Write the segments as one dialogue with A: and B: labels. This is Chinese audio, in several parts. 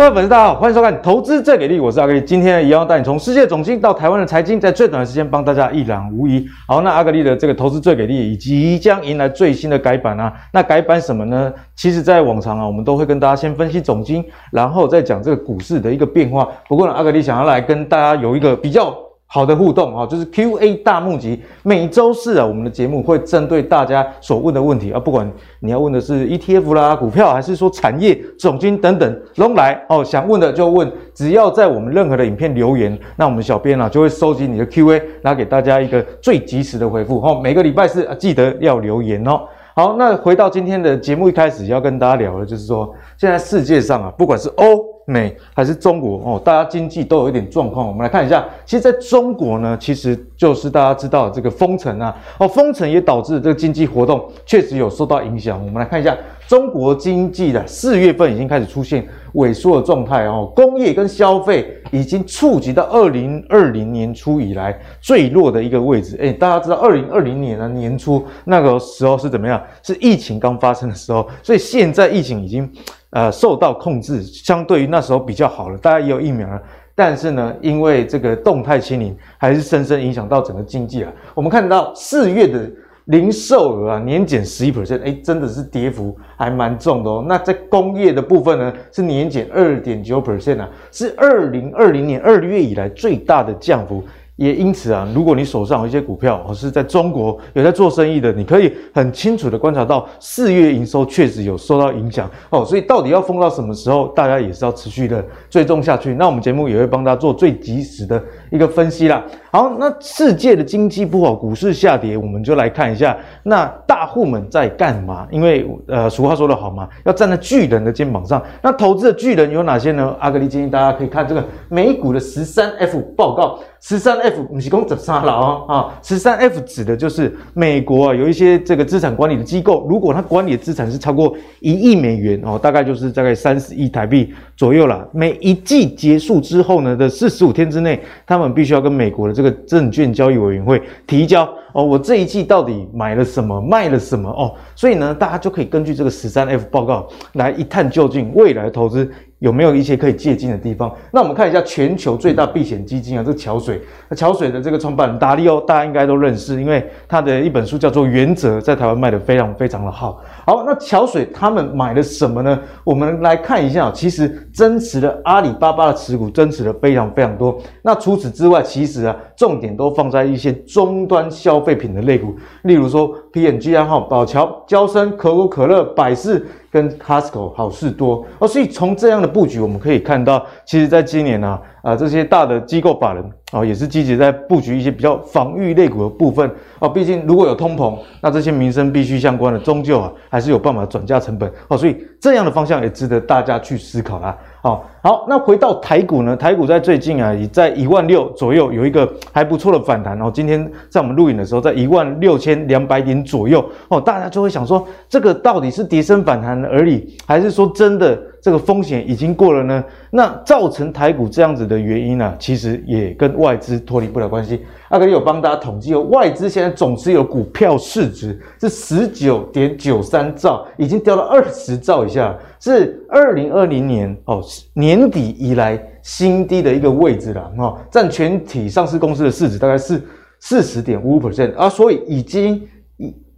A: 各位粉丝，大家好，欢迎收看《投资最给力》，我是阿格力。今天一样带你从世界总经到台湾的财经，在最短的时间帮大家一览无遗。好，那阿格力的这个《投资最给力》以及即将迎来最新的改版啊，那改版什么呢？其实，在往常啊，我们都会跟大家先分析总经，然后再讲这个股市的一个变化。不过呢，阿格力想要来跟大家有一个比较。好的互动啊，就是 Q&A 大募集。每周四啊，我们的节目会针对大家所问的问题啊，不管你要问的是 ETF 啦、股票，还是说产业、总经等等，拢来哦。想问的就问，只要在我们任何的影片留言，那我们小编啊就会收集你的 Q&A，拿给大家一个最及时的回复。哦，每个礼拜四啊，记得要留言哦。好，那回到今天的节目一开始要跟大家聊的，就是说现在世界上啊，不管是欧。美还是中国哦，大家经济都有一点状况。我们来看一下，其实在中国呢，其实就是大家知道这个封城啊，哦，封城也导致这个经济活动确实有受到影响。我们来看一下中国经济的四月份已经开始出现萎缩的状态哦，工业跟消费已经触及到二零二零年初以来最弱的一个位置。诶，大家知道二零二零年的年初那个时候是怎么样？是疫情刚发生的时候，所以现在疫情已经。呃，受到控制，相对于那时候比较好了，大家也有疫苗了。但是呢，因为这个动态清零，还是深深影响到整个经济啊。我们看到四月的零售额啊，年减十一 percent，哎，真的是跌幅还蛮重的哦。那在工业的部分呢，是年减二点九 percent 啊，是二零二零年二月以来最大的降幅。也因此啊，如果你手上有一些股票，或是在中国有在做生意的，你可以很清楚的观察到，四月营收确实有受到影响哦。所以到底要封到什么时候，大家也是要持续的追踪下去。那我们节目也会帮他做最及时的一个分析啦。好，那世界的经济不好，股市下跌，我们就来看一下，那大户们在干嘛？因为呃，俗话说得好嘛，要站在巨人的肩膀上。那投资的巨人有哪些呢？阿格力建议大家可以看这个美股的十三 F 报告。十三 F 不是讲十三了哦啊，十三 F 指的就是美国啊，有一些这个资产管理的机构，如果它管理的资产是超过一亿美元哦，大概就是大概三十亿台币左右啦。每一季结束之后呢的四十五天之内，他们必须要跟美国的这个证券交易委员会提交哦，我这一季到底买了什么，卖了什么哦，所以呢，大家就可以根据这个十三 F 报告来一探究竟，未来投资。有没有一些可以借鉴的地方？那我们看一下全球最大避险基金啊，这个桥水。那桥水的这个创办人达利欧，大家应该都认识，因为他的一本书叫做《原则》，在台湾卖得非常非常的好。好，那桥水他们买了什么呢？我们来看一下，其实增持的阿里巴巴的持股，增持了非常非常多。那除此之外，其实啊，重点都放在一些终端消费品的类股，例如说 PNG 啊，哈，宝桥、交生、可口可乐、百事。跟 Costco 好事多哦，所以从这样的布局，我们可以看到，其实在今年啊，啊这些大的机构法人哦，也是积极在布局一些比较防御类股的部分哦。毕竟如果有通膨，那这些民生必须相关的，终究啊还是有办法转嫁成本哦。所以这样的方向也值得大家去思考啦。好，好，那回到台股呢？台股在最近啊，也在一万六左右有一个还不错的反弹哦。今天在我们录影的时候，在一万六千两百点左右哦，大家就会想说，这个到底是跌升反弹而已，还是说真的这个风险已经过了呢？那造成台股这样子的原因呢、其实也跟外资脱离不了关系。阿格力有帮大家统计哦，外资现在总持有股票市值是十九点九三兆，已经掉到二十兆以下，是二零二零年哦年底以来新低的一个位置了哦，占全体上市公司的市值大概是四十点五 percent 啊，所以已经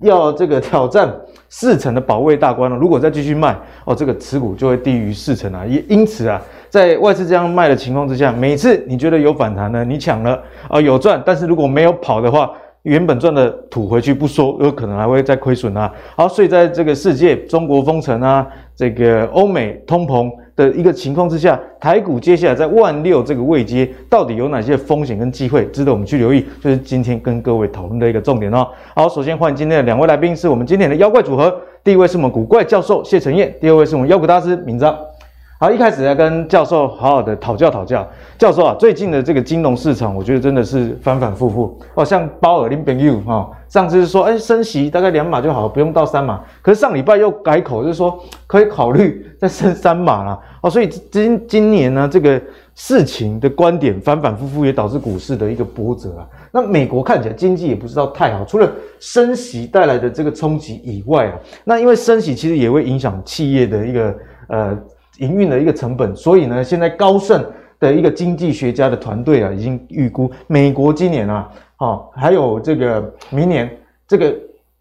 A: 要这个挑战四成的保卫大关了。如果再继续卖哦，这个持股就会低于四成啊，也因此啊。在外资这样卖的情况之下，每次你觉得有反弹呢，你抢了啊有赚，但是如果没有跑的话，原本赚的吐回去不说，有可能还会再亏损啊。好，所以在这个世界中国封城啊，这个欧美通膨的一个情况之下，台股接下来在万六这个位阶，到底有哪些风险跟机会值得我们去留意？就是今天跟各位讨论的一个重点哦。好，首先欢迎今天的两位来宾，是我们今天的妖怪组合，第一位是我们古怪教授谢承彦，第二位是我们妖股大师明章。好，一开始要跟教授好好的讨教讨教。教授啊，最近的这个金融市场，我觉得真的是反反复复哦。像鲍尔林朋友哈，上次是说，哎，升息大概两码就好，不用到三码。可是上礼拜又改口，就是说可以考虑再升三码了哦。所以今今年呢，这个事情的观点反反复复，也导致股市的一个波折啊。那美国看起来经济也不知道太好，除了升息带来的这个冲击以外啊，那因为升息其实也会影响企业的一个呃。营运的一个成本，所以呢，现在高盛的一个经济学家的团队啊，已经预估美国今年啊，哦，还有这个明年这个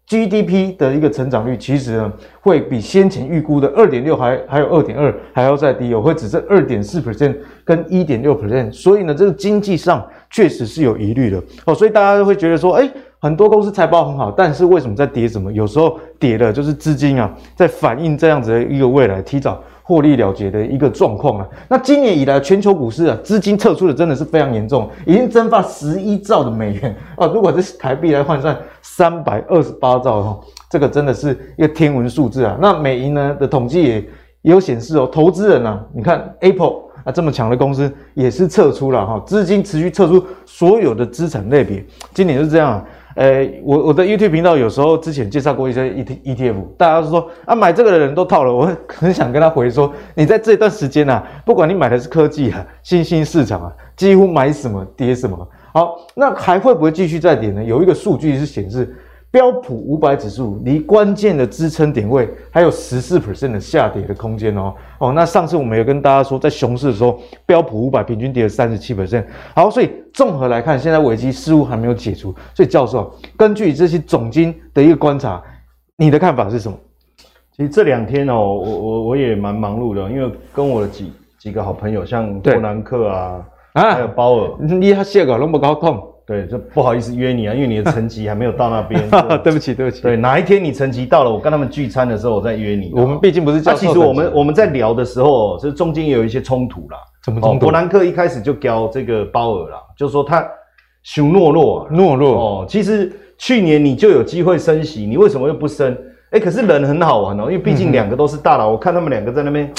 A: GDP 的一个成长率，其实呢，会比先前预估的二点六还还有二点二还要再低哦，会只剩二点四 percent 跟一点六 percent，所以呢，这个经济上确实是有疑虑的哦，所以大家都会觉得说，哎。很多公司财报很好，但是为什么在跌？什么？有时候跌的就是资金啊，在反映这样子的一个未来提早获利了结的一个状况啊。那今年以来，全球股市啊，资金撤出的真的是非常严重，已经蒸发十一兆的美元啊。如果是台币来换算，三百二十八兆哈，这个真的是一个天文数字啊。那美银呢的统计也也有显示哦，投资人啊，你看 Apple。啊，这么强的公司也是撤出了哈，资金持续撤出所有的资产类别，今年是这样。呃，我我的 YouTube 频道有时候之前介绍过一些 E T E T F，大家都说啊，买这个的人都套了，我很想跟他回说，你在这段时间啊，不管你买的是科技啊、新兴市场啊，几乎买什么跌什么。好，那还会不会继续再跌呢？有一个数据是显示。标普五百指数离关键的支撑点位还有十四 percent 的下跌的空间哦哦，那上次我们有跟大家说，在熊市的时候，标普五百平均跌了三十七 percent。好，所以综合来看，现在危机似乎还没有解除。所以教授，根据这些总经的一个观察，你的看法是什么？
B: 其实这两天哦，我我我也蛮忙碌的，因为跟我的几几个好朋友，像伯南克啊，啊，还有鲍尔，
A: 你还写个那么高空？
B: 对，就不好意思约你啊，因为你的层级还没有到那边。
A: 对不起，对不起。
B: 对，哪一天你层级到了，我跟他们聚餐的时候，我再约你。
A: 我们毕竟不是教授。
B: 那其实我们我们在聊的时候，这中间也有一些冲突啦。
A: 怎么冲突？
B: 伯南克一开始就教这个鲍尔啦，就是说他熊懦弱，
A: 懦弱
B: 哦。其实去年你就有机会升息，你为什么又不升？哎，可是人很好玩哦，因为毕竟两个都是大佬，我看他们两个在那边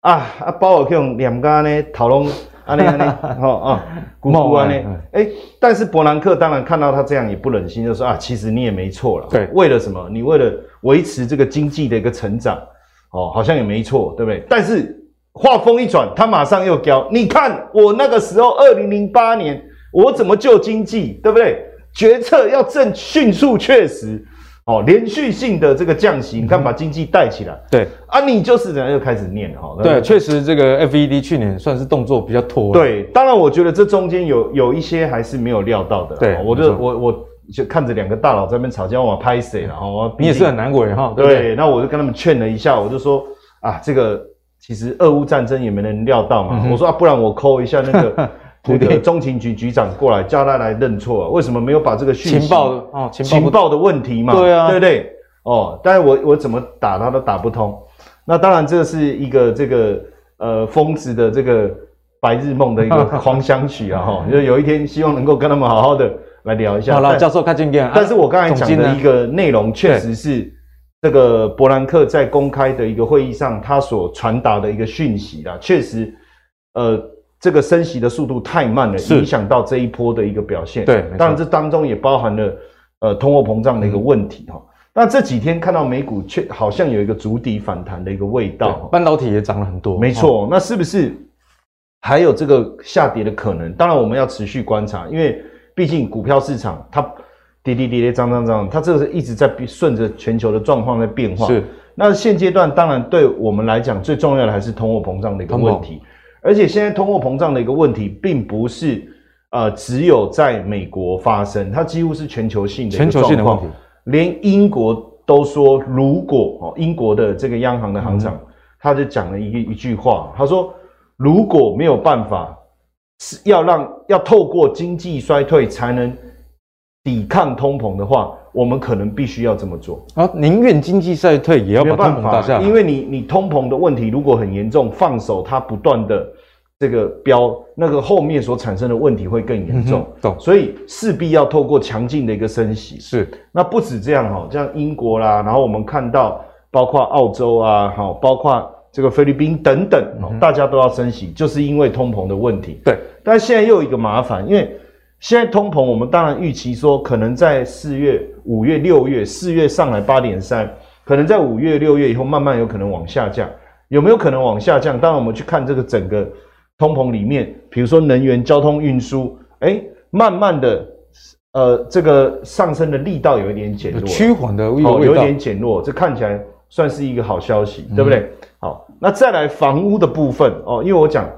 B: 啊啊，鲍尔可以用两个呢讨论。啊，那那好啊，姑姑啊，那哎，但是伯南克当然看到他这样也不忍心，就说啊，其实你也没错了。
A: 对，
B: 为了什么？你为了维持这个经济的一个成长，哦，好像也没错，对不对？但是话锋一转，他马上又飙，你看我那个时候，二零零八年，我怎么救经济，对不对？决策要正迅速确实。哦，连续性的这个降息，你看把经济带起来。
A: 对
B: 啊，你就是人家又开始念哈。
A: 对，确实这个 FED 去年算是动作比较拖。
B: 对，当然我觉得这中间有有一些还是没有料到的。
A: 对，
B: 我就我我就看着两个大佬在那边吵架，我拍谁了？哈，
A: 你也是很难为哈。
B: 对，那我就跟他们劝了一下，我就说啊，这个其实俄乌战争也没人料到嘛。我说啊，不然我抠一下那个。那个中情局局长过来叫他来认错，啊，为什么没有把这个讯息
A: 情报哦
B: 情报的问题嘛？
A: 对啊，
B: 对不对？哦，但是我我怎么打他都打不通。那当然这是一个这个呃疯子的这个白日梦的一个 狂想曲啊哈，就有一天希望能够跟他们好好的来聊一下。
A: 好了，教授看经验。
B: 但是我刚才讲的一个内容确实是这个伯南克在公开的一个会议上他所传达的一个讯息啦，确实呃。这个升息的速度太慢了，影响到这一波的一个表现。
A: 对，
B: 当然这当中也包含了呃通货膨胀的一个问题哈。那、嗯、这几天看到美股却好像有一个筑底反弹的一个味道，
A: 半导体也涨了很多。
B: 没错，哦、那是不是还有这个下跌的可能？当然我们要持续观察，因为毕竟股票市场它跌跌跌跌涨涨涨，它这个是一直在顺着全球的状况在变化。
A: 是，
B: 那现阶段当然对我们来讲最重要的还是通货膨胀的一个问题。而且现在通货膨胀的一个问题，并不是呃只有在美国发生，它几乎是全球性的。全球性的问题，连英国都说，如果哦，英国的这个央行的行长，嗯、他就讲了一一句话，他说，如果没有办法是要让要透过经济衰退才能抵抗通膨的话。我们可能必须要这么做
A: 啊！宁愿经济衰退，也要把通膨打下来。
B: 因为你你通膨的问题如果很严重，放手它不断的这个飙，那个后面所产生的问题会更严重。
A: 懂。
B: 所以势必要透过强劲的一个升息。
A: 是。
B: 那不止这样哈，像英国啦，然后我们看到包括澳洲啊，好，包括这个菲律宾等等，大家都要升息，就是因为通膨的问题。
A: 对。
B: 但现在又有一个麻烦，因为。现在通膨，我们当然预期说，可能在四月、五月、六月，四月上来八点三，可能在五月、六月以后慢慢有可能往下降。有没有可能往下降？当然，我们去看这个整个通膨里面，比如说能源、交通运输，哎，慢慢的，呃，这个上升的力道有一点减弱，
A: 趋缓的，
B: 哦，有一点减弱，这看起来算是一个好消息，嗯、对不对？好，那再来房屋的部分哦，因为我讲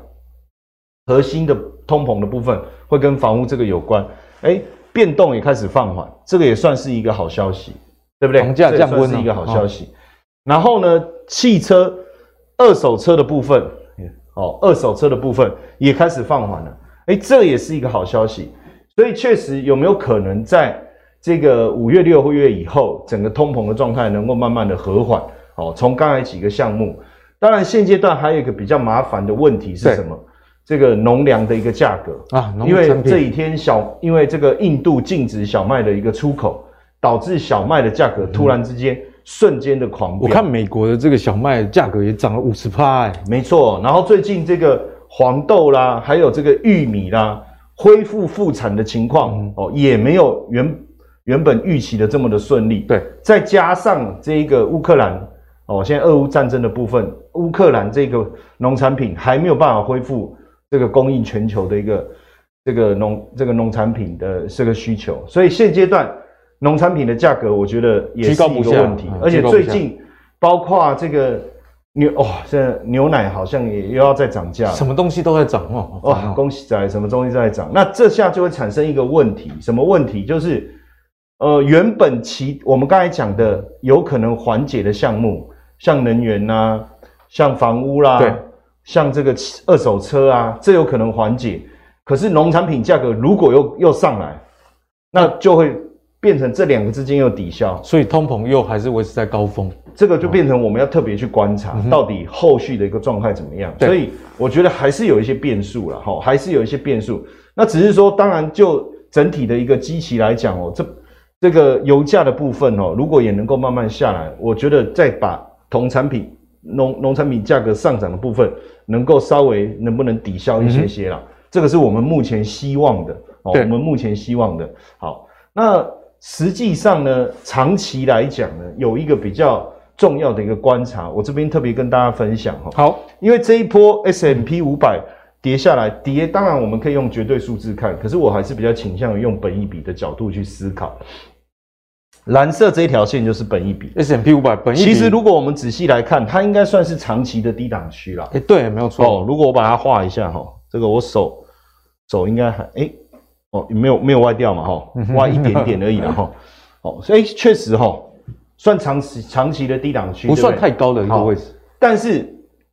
B: 核心的通膨的部分会跟房屋这个有关，哎，变动也开始放缓，这个也算是一个好消息，对不对？
A: 房价降温
B: 是一个好消息。哦、然后呢，汽车二手车的部分，哦，二手车的部分也开始放缓了，哎，这也是一个好消息。所以确实有没有可能在这个五月六月以后，整个通膨的状态能够慢慢的和缓？哦，从刚才几个项目，当然现阶段还有一个比较麻烦的问题是什么？这个农粮的一个价格啊，因为这几天小，因为这个印度禁止小麦的一个出口，导致小麦的价格突然之间瞬间的狂飙。
A: 我看美国的这个小麦价格也涨了五十趴，哎，
B: 没错。然后最近这个黄豆啦，还有这个玉米啦，恢复复产的情况、嗯、哦，也没有原原本预期的这么的顺利。
A: 对，
B: 再加上这个乌克兰。哦，现在俄乌战争的部分，乌克兰这个农产品还没有办法恢复这个供应全球的一个这个农这个农产品的这个需求，所以现阶段农产品的价格，我觉得也是一个问题。而且最近包括这个牛哦，现在牛奶好像也又要再涨价，
A: 什么东西都在涨哦。
B: 哦，恭喜仔，什么东西都在涨？那这下就会产生一个问题，什么问题？就是呃，原本其我们刚才讲的有可能缓解的项目。像能源呐、啊，像房屋啦，对，像这个二手车啊，这有可能缓解。可是农产品价格如果又又上来，那就会变成这两个之间又抵消，
A: 所以通膨又还是维持在高峰。
B: 这个就变成我们要特别去观察，到底后续的一个状态怎么样。嗯、所以我觉得还是有一些变数了，哈，还是有一些变数。那只是说，当然就整体的一个基期来讲哦，这这个油价的部分哦，如果也能够慢慢下来，我觉得再把。同产品农农产品价格上涨的部分，能够稍微能不能抵消一些些啦？嗯、这个是我们目前希望的哦。我们目前希望的。好，那实际上呢，长期来讲呢，有一个比较重要的一个观察，我这边特别跟大家分享哈。
A: 好，
B: 因为这一波 S M P 五百跌下来，跌当然我们可以用绝对数字看，可是我还是比较倾向于用本益比的角度去思考。蓝色这一条线就是本一比
A: ，S&P 五百本一比。
B: 其实如果我们仔细来看，它应该算是长期的低档区了。
A: 哎，对，没有错。
B: 哦，如果我把它画一下哈，这个我手手应该还哎哦，没有没有歪掉嘛哈，歪一点点而已了哈。哦，所以确实哈，算长期长期的低档区，
A: 不算太高的一个位置。
B: 但是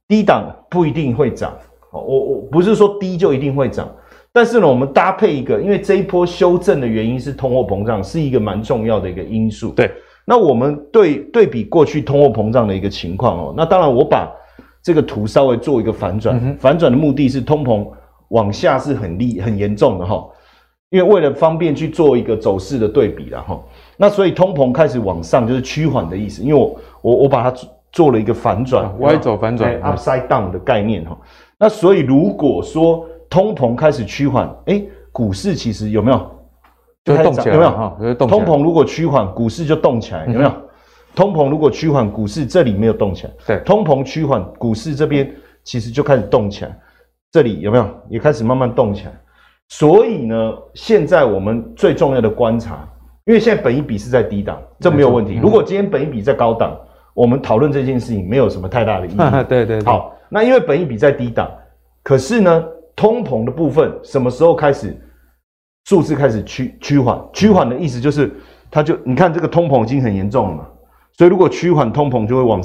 B: 低档不一定会涨。哦，我我不是说低就一定会涨。但是呢，我们搭配一个，因为这一波修正的原因是通货膨胀，是一个蛮重要的一个因素。
A: 对，
B: 那我们对对比过去通货膨胀的一个情况哦，那当然我把这个图稍微做一个反转，嗯、反转的目的是通膨往下是很厉很严重的哈，因为为了方便去做一个走势的对比了哈，那所以通膨开始往上就是趋缓的意思，因为我我我把它做了一个反转，
A: 歪走反转
B: ，upside down 的概念哈，那所以如果说通膨开始趋缓，哎，股市其实有没有
A: 就动起来？
B: 有没有哈？通膨如果趋缓，股市就动起来，有没有？通膨如果趋缓，股市这里没有动起来。
A: 对，
B: 通膨趋缓，股市这边其实就开始动起来，这里有没有？也开始慢慢动起来。所以呢，现在我们最重要的观察，因为现在本一比是在低档，这没有问题。如果今天本一比在高档，我们讨论这件事情没有什么太大的意义。
A: 对对。
B: 好，那因为本一比在低档，可是呢？通膨的部分什么时候开始数字开始趋趋缓？趋缓的意思就是，它就你看这个通膨已经很严重了嘛，所以如果趋缓，通膨就会往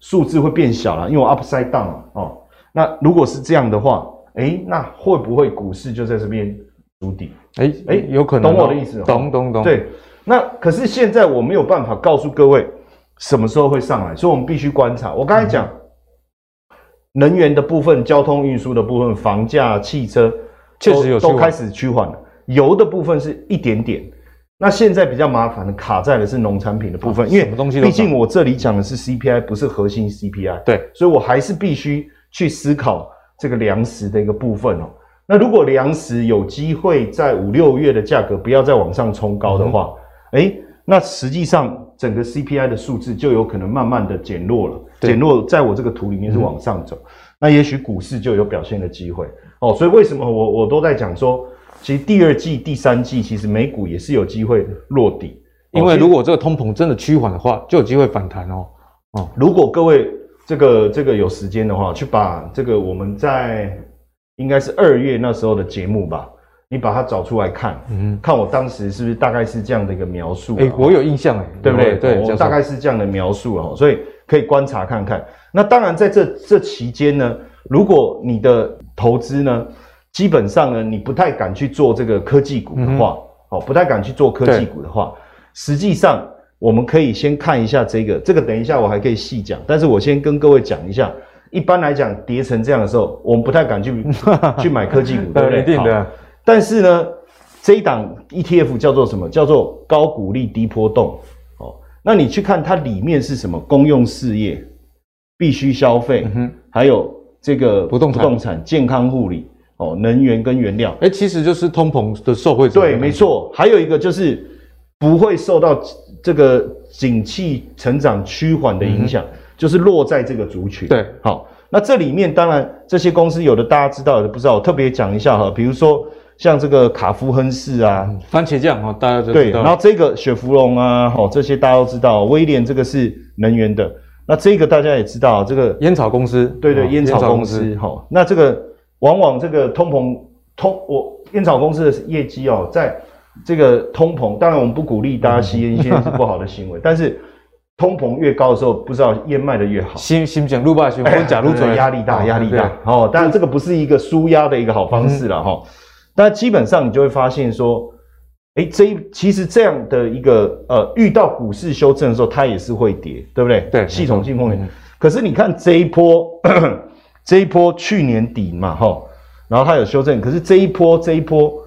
B: 数字会变小了，因为我 upside down 了哦。那如果是这样的话，诶，那会不会股市就在这边筑底？
A: 诶诶，有可能，
B: 懂我的意思？
A: 懂懂懂。
B: 对，那可是现在我没有办法告诉各位什么时候会上来，所以我们必须观察。我刚才讲。嗯能源的部分、交通运输的部分、房价、汽车，确实有都开始趋缓了。油的部分是一点点。那现在比较麻烦的卡在的是农产品的部分，因为毕竟我这里讲的是 CPI，不是核心 CPI。
A: 对，
B: 所以我还是必须去思考这个粮食的一个部分哦。那如果粮食有机会在五六月的价格不要再往上冲高的话，诶、嗯那实际上，整个 CPI 的数字就有可能慢慢的减弱了，减弱在我这个图里面是往上走，嗯、那也许股市就有表现的机会哦。所以为什么我我都在讲说，其实第二季、第三季其实美股也是有机会落底，
A: 因为如果这个通膨真的趋缓的话，就有机会反弹哦。哦，
B: 如果各位这个这个有时间的话，去把这个我们在应该是二月那时候的节目吧，你把它找出来看，嗯，看我当时是不是大概是这样的一个描述？
A: 哎，我有印象哎，
B: 对不对？
A: 对，
B: 我大概是这样的描述哦，所以可以观察看看。那当然在这这期间呢，如果你的投资呢，基本上呢，你不太敢去做这个科技股的话，哦，不太敢去做科技股的话，实际上。我们可以先看一下这个，这个等一下我还可以细讲，但是我先跟各位讲一下。一般来讲，跌成这样的时候，我们不太敢去 去买科技股，对不对？
A: 一定的。
B: 但是呢，这一档 ETF 叫做什么？叫做高股利低波动。哦，那你去看它里面是什么？公用事业、必须消费，嗯、还有这个不动产、不动产、健康护理，哦，能源跟原料。
A: 哎，其实就是通膨的受惠者。
B: 对，没错。还有一个就是不会受到。这个景气成长趋缓的影响，嗯、就是落在这个族群。
A: 对，
B: 好，那这里面当然这些公司有的大家知道，有的不知道，我特别讲一下哈。比如说像这个卡夫亨氏啊，
A: 番茄酱哈，大家都知道。
B: 对，然后这个雪芙蓉啊，哈，这些大家都知道。威廉这个是能源的，那这个大家也知道，这个
A: 烟草公司。
B: 对对，烟草公司。哈，那这个往往这个通膨通我烟草公司的业绩哦，在。这个通膨，当然我们不鼓励大家吸烟，吸烟是不好的行为。但是通膨越高的时候，不知道烟卖的越好。
A: 新新讲路霸新 闻，假如说
B: 压力大，压力大。哦，当然这个不是一个舒压的一个好方式了哈。但基本上你就会发现说，哎，这一其实这样的一个呃，遇到股市修正的时候，它也是会跌，对不对？
A: 对，
B: 系统性风险。可是你看这一波，这一波去年底嘛，哈，然后它有修正，可是这一波，这一波。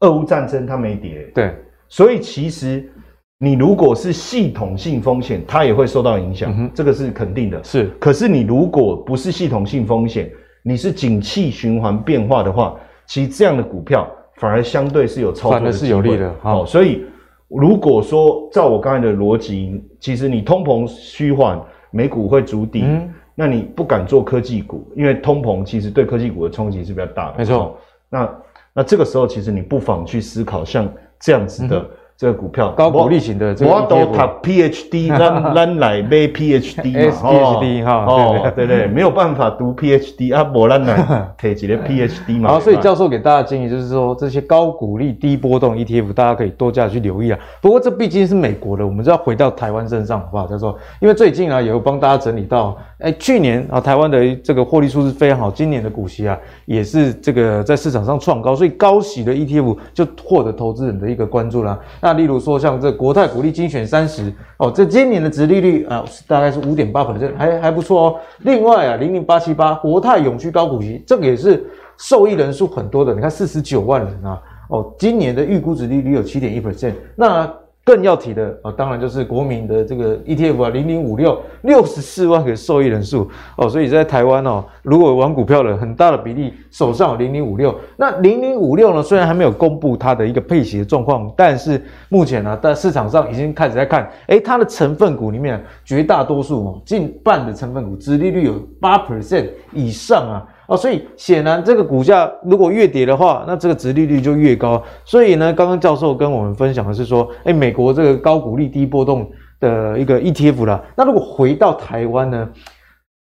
B: 俄乌战争它没跌，
A: 对，
B: 所以其实你如果是系统性风险，它也会受到影响，嗯、这个是肯定的。
A: 是，
B: 可是你如果不是系统性风险，你是景气循环变化的话，其实这样的股票反而相对是有操作
A: 反而是有利的。
B: 好，所以如果说照我刚才的逻辑，其实你通膨虚缓，美股会筑底，嗯、那你不敢做科技股，因为通膨其实对科技股的冲击是比较大的。
A: 没错，
B: 那。那这个时候，其实你不妨去思考像这样子的这个股票，
A: 高股利型的这个。
B: 我都读 PhD，咱 咱来买 PhD 嘛
A: ，PhD 哈，
B: 哦，对对，没有办法读 PhD 啊，无咱来 提一个 PhD 嘛。
A: 好，所以教授给大家建议就是说，这些高股利低波动 ETF，大家可以多加去留意啊。不过这毕竟是美国的，我们就要回到台湾身上，好不好？教授，因为最近啊，有帮大家整理到。哎，去年啊，台湾的这个获利数是非常好，今年的股息啊，也是这个在市场上创高，所以高息的 ETF 就获得投资人的一个关注啦。那例如说，像这国泰股利精选三十哦，这今年的殖利率啊，大概是五点八%，还还不错哦。另外啊，零零八七八国泰永续高股息，这个也是受益人数很多的，你看四十九万人啊，哦，今年的预估殖利率有七点一%，那。更要提的啊，当然就是国民的这个 ETF 啊，零零五六六十四万个受益人数哦，所以在台湾哦，如果玩股票的很大的比例手上有零零五六，那零零五六呢，虽然还没有公布它的一个配息的状况，但是目前呢，在市场上已经开始在看，诶，它的成分股里面绝大多数哦，近半的成分股殖利率有八 percent 以上啊。哦，所以显然这个股价如果越跌的话，那这个值利率就越高。所以呢，刚刚教授跟我们分享的是说，诶，美国这个高股利低波动的一个 ETF 啦。那如果回到台湾呢，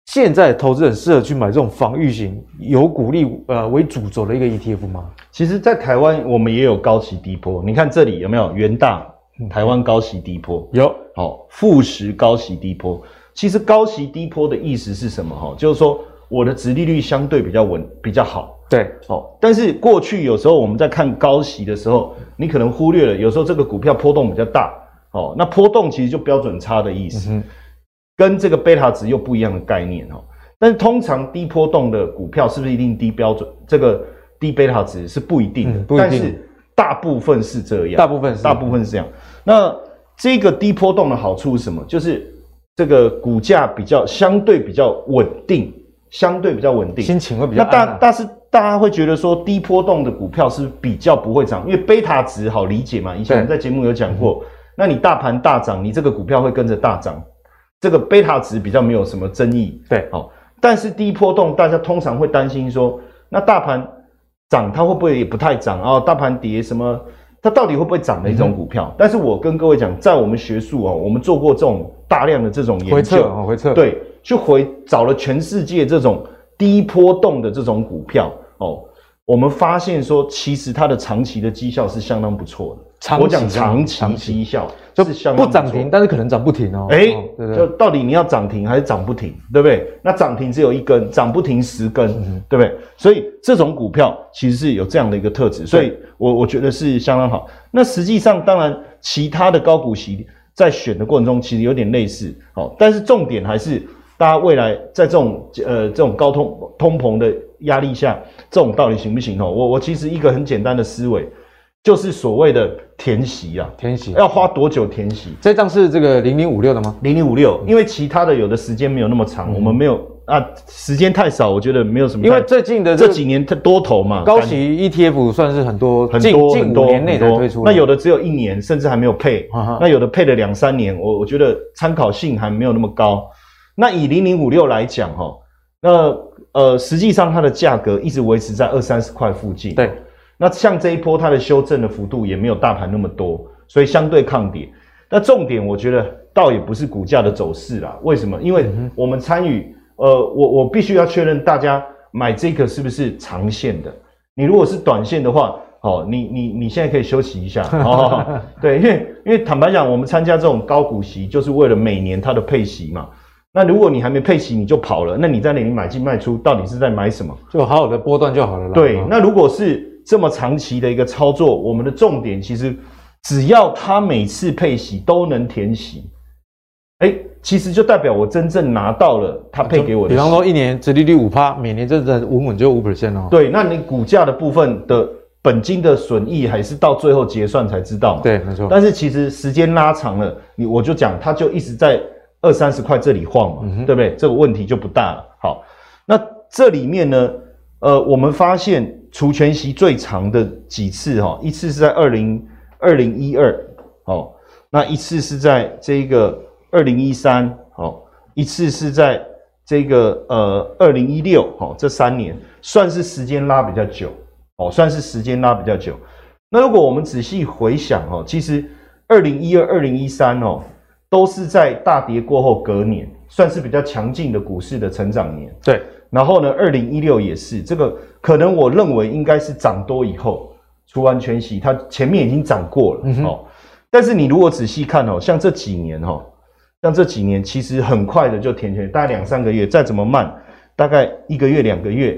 A: 现在投资人适合去买这种防御型、有股利呃为主轴的一个 ETF 吗？
B: 其实，在台湾我们也有高息低波。你看这里有没有元大台湾高息低波？
A: 有。
B: 好，富时高息低波。其实高息低波的意思是什么？哈，就是说。我的值利率相对比较稳，比较好。
A: 对，
B: 哦，但是过去有时候我们在看高息的时候，你可能忽略了，有时候这个股票波动比较大，哦，那波动其实就标准差的意思，跟这个贝塔值又不一样的概念哦。但是通常低波动的股票是不是一定低标准？这个低贝塔值是不一定的，嗯、不一定。但是大部分是这样，
A: 大部分是
B: 大部分是这样。那这个低波动的好处是什么？就是这个股价比较相对比较稳定。相对比较稳定，
A: 心情会比较、啊。
B: 那大，但是大家会觉得说，低波动的股票是比较不会涨，因为贝塔值好理解嘛。以前我们在节目有讲过，那你大盘大涨，你这个股票会跟着大涨，这个贝塔值比较没有什么争议。
A: 对，
B: 好。但是低波动，大家通常会担心说，那大盘涨它会不会也不太涨啊？大盘跌什么，它到底会不会涨的一种股票？嗯、但是我跟各位讲，在我们学术哦，我们做过这种大量的这种研究，
A: 回测，回测，
B: 对。去回找了全世界这种低波动的这种股票哦，我们发现说，其实它的长期的绩效是相当不错的。我讲长期绩效就
A: 是相当不涨停，但是可能涨不停哦。
B: 哎，就到底你要涨停还是涨不停，对不对？那涨停只有一根，涨不停十根，对不对？所以这种股票其实是有这样的一个特质，所以我我觉得是相当好。那实际上，当然其他的高股息在选的过程中，其实有点类似，哦，但是重点还是大家未来在这种呃这种高通通膨的压力下，这种到底行不行哦？我我其实一个很简单的思维。就是所谓的填息啊，
A: 填息
B: 要花多久填息？
A: 这张是这个零零五六的吗？
B: 零零五六，因为其他的有的时间没有那么长，嗯、我们没有啊，时间太少，我觉得没有什么。
A: 因为最近的
B: 这几年它多头嘛，
A: 高息 ETF 算是很多
B: 很多
A: 近五年内才推出，
B: 那有的只有一年，甚至还没有配，啊、那有的配了两三年，我我觉得参考性还没有那么高。那以零零五六来讲哈，那呃实际上它的价格一直维持在二三十块附近。
A: 对。
B: 那像这一波它的修正的幅度也没有大盘那么多，所以相对抗跌。那重点我觉得倒也不是股价的走势啦。为什么？因为我们参与，呃，我我必须要确认大家买这个是不是长线的。你如果是短线的话，哦，你你你现在可以休息一下。哦，对，因为因为坦白讲，我们参加这种高股息就是为了每年它的配息嘛。那如果你还没配齐你就跑了，那你在那里买进卖出，到底是在买什么？
A: 就好好的波段就好了啦。
B: 对，那如果是。这么长期的一个操作，我们的重点其实只要他每次配息都能填息，哎，其实就代表我真正拿到了他配给我的。
A: 比方说一年殖利率五趴，每年真的稳稳就五 percent 哦。
B: 对，那你股价的部分的本金的损益还是到最后结算才知道嘛？
A: 对，没错。
B: 但是其实时间拉长了，你我就讲，它就一直在二三十块这里晃嘛，嗯、对不对？这个问题就不大了。好，那这里面呢，呃，我们发现。除权息最长的几次哈，一次是在二零二零一二，哦，那一次是在这个二零一三，哦，一次是在这个呃二零一六，哦，这三年算是时间拉比较久，哦，算是时间拉比较久。那如果我们仔细回想哦，其实二零一二、二零一三哦，都是在大跌过后隔年，算是比较强劲的股市的成长年。
A: 对。
B: 然后呢，二零一六也是这个，可能我认为应该是涨多以后除完全息，它前面已经涨过了、嗯、哼哦。但是你如果仔细看哦，像这几年哈、哦，像这几年其实很快的就填权，大概两三个月，再怎么慢，大概一个月、两个月、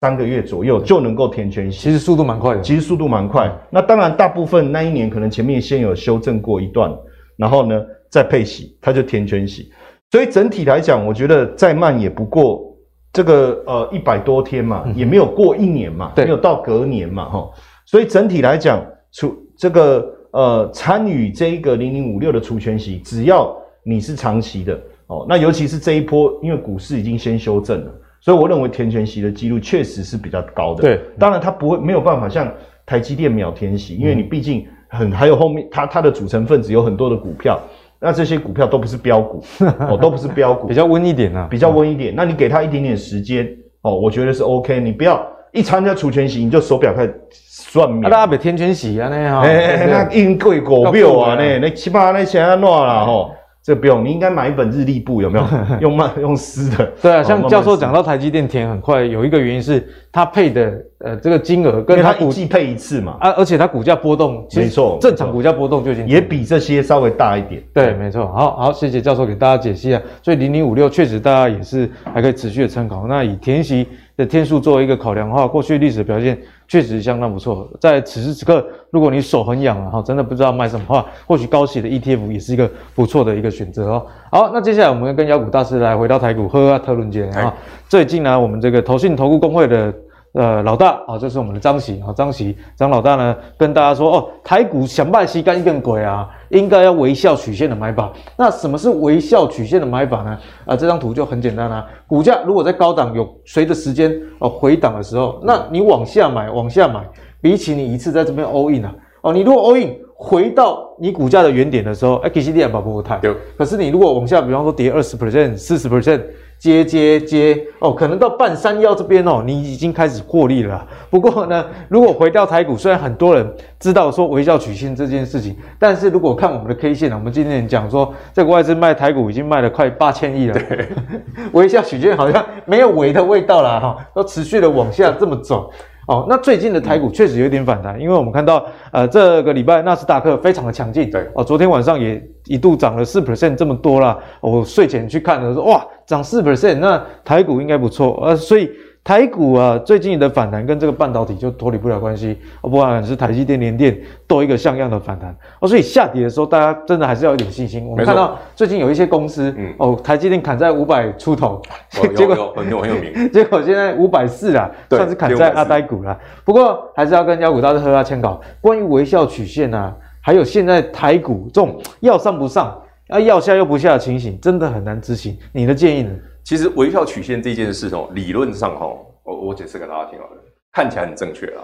B: 三个月左右就能够填全息。
A: 其实速度蛮快的，
B: 其实速度蛮快。那当然，大部分那一年可能前面先有修正过一段，然后呢再配息，它就填全息。所以整体来讲，我觉得再慢也不过。这个呃一百多天嘛，也没有过一年嘛，没有到隔年嘛，哈，所以整体来讲，除这个呃参与这一个零零五六的除权息，只要你是长期的哦，那尤其是这一波，因为股市已经先修正了，所以我认为填权息的几率确实是比较高的。
A: 对，
B: 当然它不会没有办法像台积电秒填息，因为你毕竟很还有后面它它的组成分子有很多的股票。那这些股票都不是标股 哦，都不是标股，
A: 比较温一点啊，
B: 比较温一点。那你给他一点点时间哦，我觉得是 OK。你不要一参加除权息你就手表开始算命。啊，大家别填权息啊，那哈，那应贵股票啊，那那起码那钱要乱了吼。这不用，你应该买一本日历簿，有没有？用慢用撕的。
A: 对啊，像教授讲到台积电填很快，有一个原因是它配的呃这个金额跟它
B: 股季配一次嘛，
A: 啊，而且它股价波动，没错，正常股价波动就已经
B: 也比这些稍微大一点。
A: 对，没错。好好，谢谢教授给大家解析啊。所以零零五六确实大家也是还可以持续的参考。那以填息的天数作为一个考量的话，过去历史表现。确实相当不错，在此时此刻，如果你手很痒啊哈，真的不知道买什么话，或许高息的 ETF 也是一个不错的一个选择哦。好，那接下来我们跟妖股大师来回到台股，喝啊，特伦杰啊。最近呢，我们这个投信投顾公会的。呃，老大啊，这是我们的张喜啊，张琦张老大呢，跟大家说哦，台股想拜西干一根鬼啊，应该要微笑曲线的买法。那什么是微笑曲线的买法呢？啊，这张图就很简单啦、股价如果在高档有随着时间哦回档的时候，那你往下买，往下买，比起你一次在这边 all in 啊，哦，你如果 all in 回到你股价的原点的时候，哎，其实你也把不太对。可是你如果往下，比方说跌二十 percent、四十 percent。接接接哦，可能到半山腰这边哦，你已经开始获利了。不过呢，如果回到台股，虽然很多人知道说微笑曲线这件事情，但是如果看我们的 K 线呢，我们今天讲说这个外资卖台股已经卖了快八千亿了，对，微笑曲线好像没有尾的味道了哈，都持续的往下这么走。哦，那最近的台股确实有点反弹，因为我们看到，呃，这个礼拜纳斯达克非常的强劲，对，哦，昨天晚上也一度涨了四 percent 这么多啦。我睡前去看的时候，哇，涨四 percent，那台股应该不错，呃，所以。台股啊，最近的反弹跟这个半导体就脱离不了关系，不管是台积电、联电，都一个像样的反弹哦。所以下跌的时候，大家真的还是要有点信心。我们看到最近有一些公司，嗯，哦，台积电砍在五百出头，结果
B: 很有很有名，
A: 结果现在五百四啊，算是砍在阿呆股了。不过还是要跟妖股大师喝下签稿，关于微笑曲线啊，还有现在台股这种要上不上，啊要下又不下的情形，真的很难执行。你的建议呢？
C: 其实微笑曲线这件事哦，理论上哈，我我解释给大家听好了，看起来很正确啊，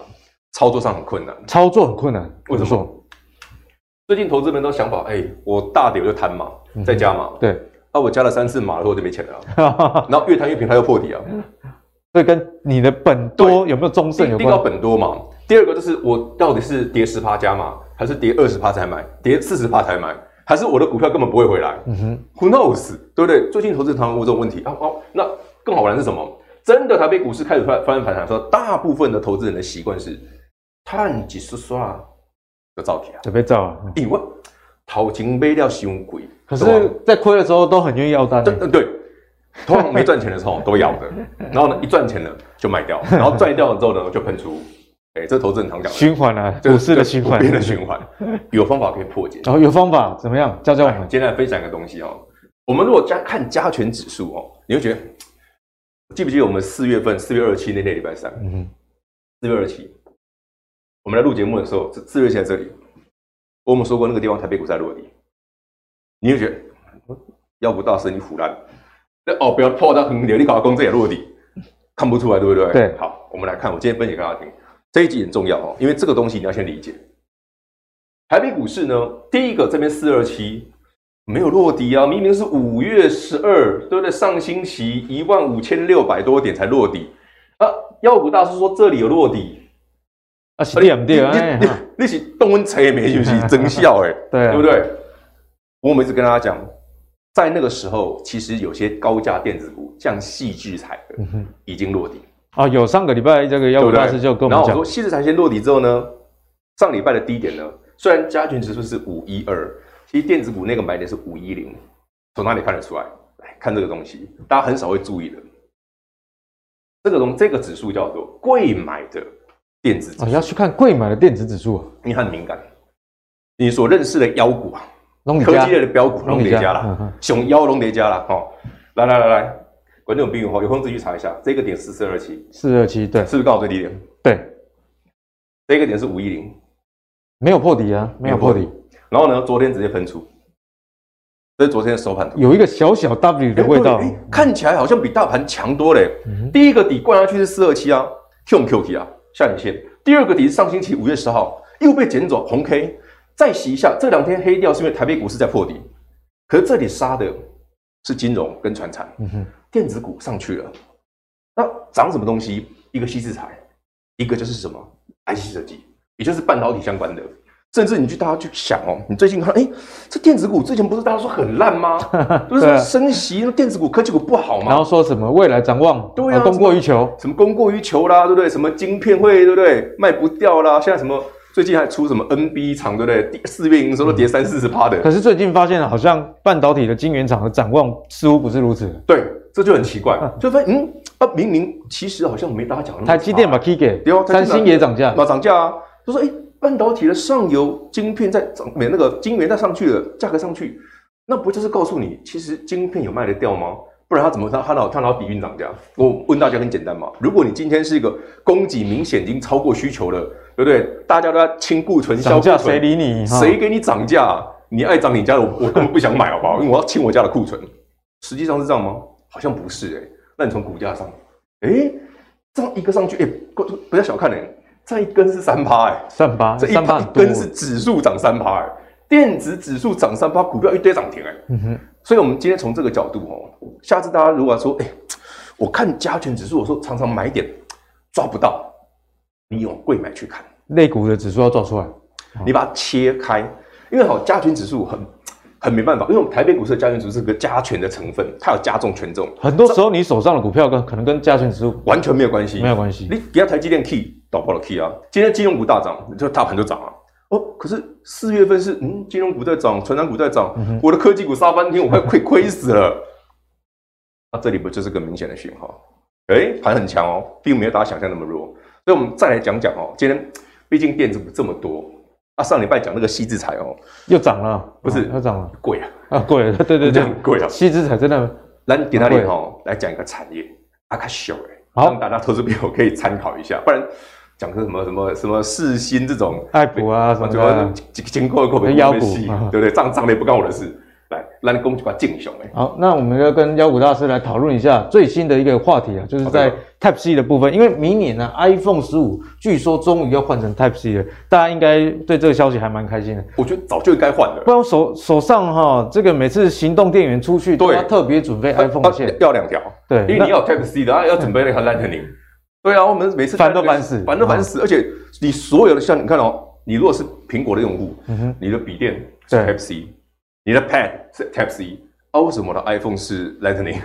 C: 操作上很困难。
A: 操作很困难，为什
C: 么？最近投资人都想法，哎、欸，我大跌我就摊嘛，再加码。
A: 对，
C: 那、啊、我加了三次码了，我就没钱了。然后越摊越平，它又破底啊。
A: 所以跟你的本多有没有中胜有关？第一
C: 个本多嘛，第二个就是我到底是跌十趴加码，还是跌二十趴才买，跌四十趴才买？还是我的股票根本不会回来，嗯哼，Who knows，对不对？最近投资人常常问这种问题。啊，哦，那更好玩的是什么？真的台北股市开始发发生反弹的时候，大部分的投资人的习惯是，探几十刷就造起啊，
A: 准备造啊，
C: 因为掏钱买了伤贵，
A: 可是，在亏的时候都很愿意要单，
C: 对对，通常没赚钱的时候都要的，然后呢，一赚钱了就卖掉，然后赚掉了之后呢，就喷出。哎，这投资很常讲
A: 循环啊，股市的循环，
C: 变的循环，有方法可以破解。
A: 哦，有方法，怎么样？教教我们。
C: 今天来分享一个东西哦。我们如果加看加权指数哦，你会觉得，记不记得我们四月份四月二十七那天礼拜三？嗯哼，四月二十七，我们来录节目的时候，四月七在这里，我们说过那个地方台北股在落地，你会觉得，要不大声你腐烂，那哦，不要破到很牛，你搞个公司也落地，看不出来，对不对？
A: 对。
C: 好，我们来看，我今天分享给大家听。这一集很重要哦，因为这个东西你要先理解。台北股市呢，第一个这边四二七没有落底啊，明明是五月十二，对不对？上星期一万五千六百多点才落底啊。妖股大师说这里有落底
A: 啊，是点点啊，
C: 你是动温车没就是真笑哎，对，对不对？我们一直跟大家讲，在那个时候，其实有些高价电子股，像戏剧彩的，已经落底。
A: 啊、哦，有上个礼拜这个妖股大师就跟我们讲，
C: 然后我说，矽智财先落底之后呢，上礼拜的低点呢，虽然加权指数是五一二，其实电子股那个买点是五一零，从哪里看得出来？来看这个东西，大家很少会注意的，这个东这个指数叫做贵买的电子指数，哦，
A: 要去看贵买的电子指数，
C: 因为它很敏感。你所认识的妖股啊，科技类的标股，龙叠加啦，熊妖龙叠加啦，哦，来来来来。观众朋友有空自己去查一下，这个点是四二七，
A: 四二七，对，
C: 是不是刚好最低点？
A: 对，
C: 这个点是五一零，
A: 没有破底啊，没有破底。
C: 然后呢，昨天直接喷出，这是昨天的收盘图，
A: 有一个小小 W 的味道，
C: 欸欸、看起来好像比大盘强多了、嗯。第一个底灌下去是四二七啊，Q Q T 啊，下影线。第二个底是上星期五月十号又被捡走红 K，再洗一下，这两天黑掉是因为台北股市在破底，可是这里杀的是金融跟船产。嗯哼。电子股上去了，那涨什么东西？一个矽智财，一个就是什么 IC 设计，也就是半导体相关的。甚至你去大家去想哦，你最近看，哎，这电子股之前不是大家说很烂吗？不是说升息，那电子股、科技股不好吗？
A: 然后说什么未来展望，
C: 对啊，
A: 供过于求，
C: 什么供过于求啦，对不对？什么晶片会，对不对？卖不掉啦，现在什么？最近还出什么 NB 厂，对不对？四月营收都跌三四十趴的。
A: 可是最近发现好像半导体的晶圆厂的展望似乎不是如此。
C: 对，这就很奇怪，就发现嗯啊，明明其实好像没大家讲的那么差。
A: 台积电把 K 给，三星也涨价，
C: 嘛涨价啊。就说哎，半导体的上游晶片在涨，没那个晶圆在上去了，价格上去，那不就是告诉你，其实晶片有卖得掉吗？不然他怎么他他老他老底蕴涨价？我问大家很简单嘛，如果你今天是一个供给明显已经超过需求了。对不对？大家都在清库存、销库存，
A: 谁理你？
C: 谁给你涨价？你爱涨你家的，我我根本不想买，好不好？因为我要清我家的库存。实际上是这样吗？好像不是哎、欸。那你从股价上，哎，这样一个上去，哎，不要小看哎，这一根是三趴哎，
A: 三趴，
C: 这一趴一根是指数涨三趴哎，电子指数涨三趴，股票一堆涨停哎。嗯哼，所以我们今天从这个角度哦，下次大家如果说，哎，我看加权指数，我说常常买点抓不到，你往贵买去看，
A: 类股的指数要做出来，
C: 你把它切开，因为好加权指数很很没办法，因为我们台北股市的加权指数是个加权的成分，它有加重权重，
A: 很多时候你手上的股票跟可能跟加权指数
C: 完全没有关系，
A: 没有关系。
C: 你给它台积电 key 倒爆了 key 啊，今天金融股大涨，就大盘就涨了。哦，可是四月份是嗯，金融股在涨，传产股在涨，嗯、我的科技股杀翻天，我快亏亏死了。那、啊、这里不就是个明显的讯号？哎、欸，盘很强哦，并没有大家想象那么弱。所以，我们再来讲讲哦，今天毕竟电子股这么多，啊，上礼拜讲那个矽智财哦，
A: 又涨了，不是
C: 又涨了，贵啊。
A: 啊，贵 对，对对。很，
C: 贵啊，
A: 矽智财真的，
C: 来给大家哦，来讲一个产业，阿卡秀哎，让大家投资朋友可以参考一下，不然。讲个什么什么什么四新这种
A: 爱普啊什么的，
C: 经经过过没关系，对不对？涨涨的也不关我的事。来，来，你跟我们讲敬雄哎。
A: 好，那我们要跟妖股大师来讨论一下最新的一个话题啊，就是在 Type C 的部分，因为明年呢，iPhone 十五据说终于要换成 Type C 了，大家应该对这个消息还蛮开心的。
C: 我觉得早就应该换了，
A: 不然我手手上哈，这个每次行动电源出去都要特别准备 iPhone 线，
C: 要两条，对，因为你要 Type C 的，啊，要准备那个 Lightning。对啊，我们每次
A: 烦都烦死，
C: 烦都烦死，而且你所有的像你看哦，你如果是苹果的用户，你的笔电是 Type C，你的 Pad 是 Type C，啊，为什么我的 iPhone 是 Lightning？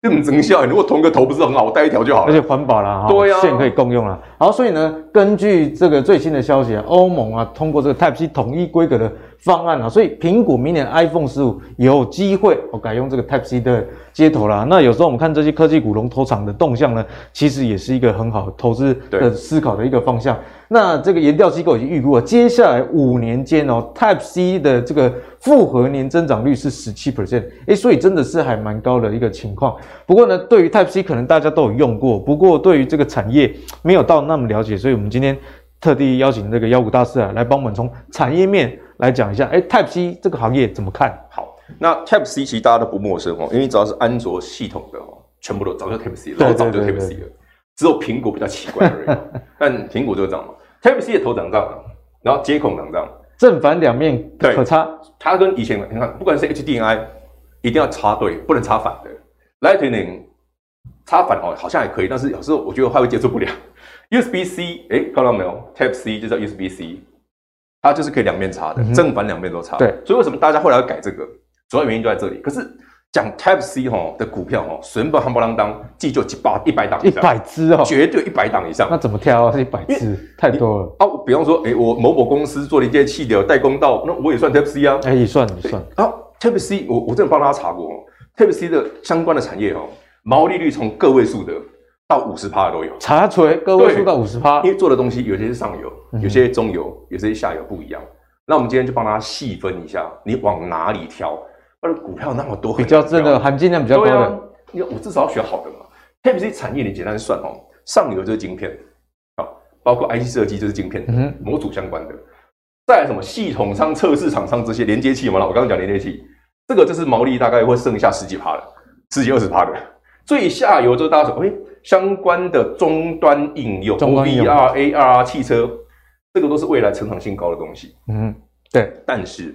C: 这么增效，如果同个头不是很好，我带一条就好了，
A: 而且环保啦，
C: 对啊，
A: 线可以共用啦。好，所以呢，根据这个最新的消息啊，欧盟啊通过这个 Type C 统一规格的方案啊，所以苹果明年 iPhone 十五有机会哦改用这个 Type C 的接头啦。那有时候我们看这些科技股龙头厂的动向呢，其实也是一个很好投资的思考的一个方向。那这个研调机构已经预估了，接下来五年间哦，Type C 的这个复合年增长率是十七 percent，诶，所以真的是还蛮高的一个情况。不过呢，对于 Type C 可能大家都有用过，不过对于这个产业没有到那么了解，所以我们今天特地邀请这个妖股大师啊，来帮我们从产业面来讲一下，诶，Type C 这个行业怎么看？
C: 好，那 Type C 其实大家都不陌生哦，因为只要是安卓系统的哦，全部都早就 Type C 了，老早就 Type C 了，只有苹果比较奇怪而已。但苹果就这样嘛。Type C 的头长这样，然后接孔长这样，
A: 正反两面可插。
C: 它跟以前你看，不管是 HDMI，一定要插对，不能插反的。Lightning 插反哦，好像还可以，但是有时候我觉得它会接受不了。USB C，哎，看到没有？Type C 就叫 USB C，它就是可以两面插的，嗯、正反两面都插。对，所以为什么大家后来要改这个？主要原因就在这里。可是。讲 Type C 哈的股票哈，随便夯不啷当，记就几百一百档，
A: 一百只哦，
C: 绝对一百档以上。
A: 那怎么挑啊？是一百只，太多了
C: 啊！比方说，哎，我某某公司做了一件气流代工到，那我也算 Type C 啊？
A: 哎，也算，也算
C: 啊。Type C，我我真的帮大家查过，Type C 的相关的产业哦，毛利率从个位数的到五十趴的都有。
A: 查锤个位数到五十趴，
C: 因为做的东西有些是上游，有些中游，有些下游不一样。那我们今天就帮大家细分一下，你往哪里挑？而股票那么多，
A: 比较真的含金量比较高的，啊、
C: 我至少要选好的嘛。Type C 产业你简单算哦，上游就是晶片，包括 IC 设计就是晶片，嗯，模组相关的。再来什么系统商、测试厂商这些连接器嘛，我刚刚讲连接器，这个就是毛利大概会剩下十几趴的，十几二十趴的。最下游就是大家说，哎，相关的终端应用，VR、AR、汽车，这个都是未来成长性高的东西。
A: 嗯，对，
C: 但是。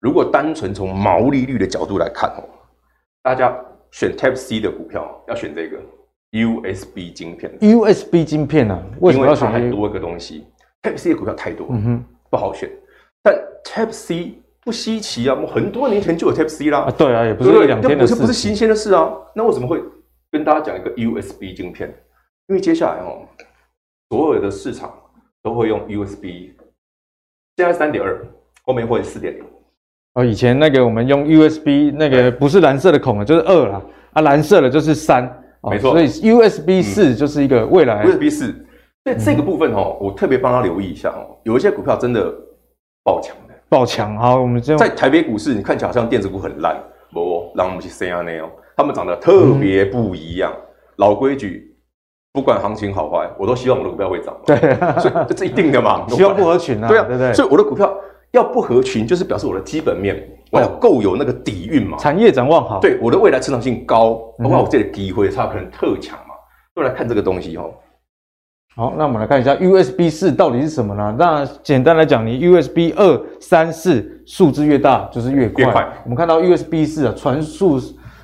C: 如果单纯从毛利率的角度来看哦，大家选 Type C 的股票要选这个 USB 晶片。
A: USB 晶片啊，为什么要选？
C: 很多一个东西，Type C 的股票太多，嗯哼，不好选。但 Type C 不稀奇啊，我们很多年前就有 Type C 啦。
A: 啊，对啊，也不是两天的事，
C: 不是新鲜的事啊。那为什么会跟大家讲一个 USB 晶片？因为接下来哦，所有的市场都会用 USB，现在三点二，后面会四点零。
A: 哦，以前那个我们用 USB 那个不是蓝色的孔了，就是二了啊，蓝色的就是三，
C: 没错。
A: 所以 USB 四就是一个未来
C: USB 四。所以这个部分哦，我特别帮他留意一下哦，有一些股票真的爆强的，
A: 爆强。好，我们这样
C: 在台北股市，你看起来好像电子股很烂，不，让我们去 C R N 哦，他们长得特别不一样。老规矩，不管行情好坏，我都希望我的股票会涨。
A: 对，
C: 所以这是一定的嘛，
A: 希望不合群啊。
C: 对啊，对对。所以我的股票。要不合群，就是表示我的基本面我要够有那个底蕴嘛，
A: 产业展望好，
C: 对我的未来成长性高，包括我这里机会它可能特强嘛。就来看这个东西哦，
A: 好，那我们来看一下 USB 四到底是什么呢？那简单来讲，你 USB 二、三、四数字越大就是越快。
C: 越快。
A: 我们看到 USB 四啊，传输。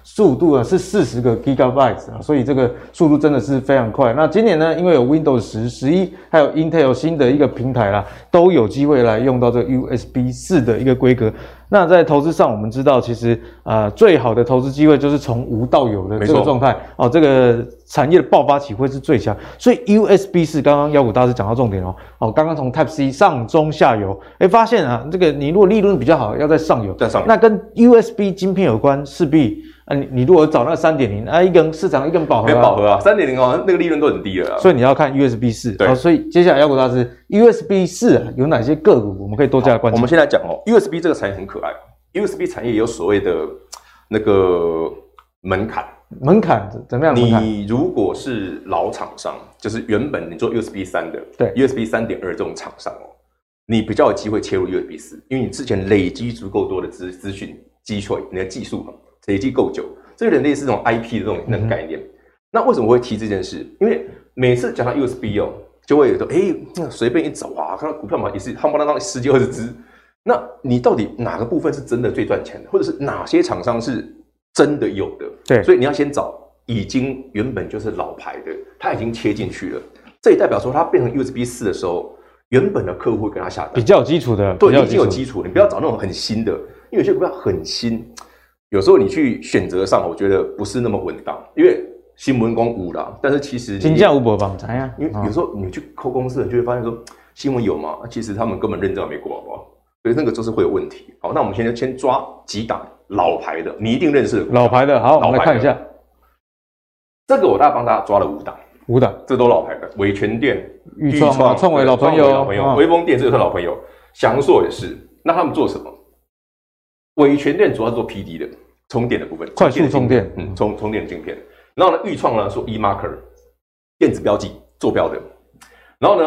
A: 速度啊是四十个 Gigabytes 啊，所以这个速度真的是非常快。那今年呢，因为有 Windows 十、十一，还有 Intel 新的一个平台啦，都有机会来用到这个 USB 四的一个规格。那在投资上，我们知道其实啊、呃，最好的投资机会就是从无到有的这个状态哦，这个产业的爆发起会是最强。所以 USB 四刚刚妖股大师讲到重点哦，哦，刚刚从 Type C 上中下游，哎，发现啊，这个你如果利润比较好，要在上游，
C: 在上游，
A: 那跟 USB 晶片有关，势必。啊，你你如果找那个三点零啊，一根市场一根饱和，
C: 没饱和啊，三点零哦，那个利润都很低了啊，
A: 所以你要看 USB 四。
C: 对，
A: 所以接下来妖股大师，USB 四啊，有哪些个股我们可以多加关注？
C: 我们现在讲哦，USB 这个产业很可爱，USB 产业有所谓的那个门槛，
A: 门槛怎么样？
C: 你如果是老厂商，就是原本你做 USB 三的，
A: 对
C: ，USB 三点二这种厂商哦，你比较有机会切入 USB 四，因为你之前累积足够多的资资讯基础，你的技术嘛。累积够久，这有点类似这种 IP 的这种那个概念。嗯、那为什么我会提这件事？因为每次讲到 USB 哦，就会有说，哎，随便一找啊，看到股票嘛也是夯不啷当十几二十只。那你到底哪个部分是真的最赚钱的，或者是哪些厂商是真的有的？
A: 对，
C: 所以你要先找已经原本就是老牌的，他已经切进去了。这也代表说，它变成 USB 四的时候，原本的客户会跟他下单，
A: 比较有基础的，
C: 对，已经有基础，你不要找那种很新的，因为有些股票很新。有时候你去选择上，我觉得不是那么稳当，因为新闻公无啦，但是其实
A: 金价无保障呀。
C: 因为有时候你去抠公司，你就会发现说新闻有吗？其实他们根本认证没过，好不好？所以那个就是会有问题。好，那我们现在先抓几档老牌的，你一定认识的
A: 老牌的。好，我们来看一下，
C: 这个我大概帮大家抓了五档，
A: 五档，
C: 这都老牌的，伟诠电、
A: 钰创、创维老朋友，
C: 威锋电这个是老朋友，祥硕也是。那他们做什么？伟权电主要是做 PD 的充电的部分，
A: 快速充电，
C: 嗯，充充电晶片。然后呢，钰创呢做 e-marker 电子标记坐标的。然后呢，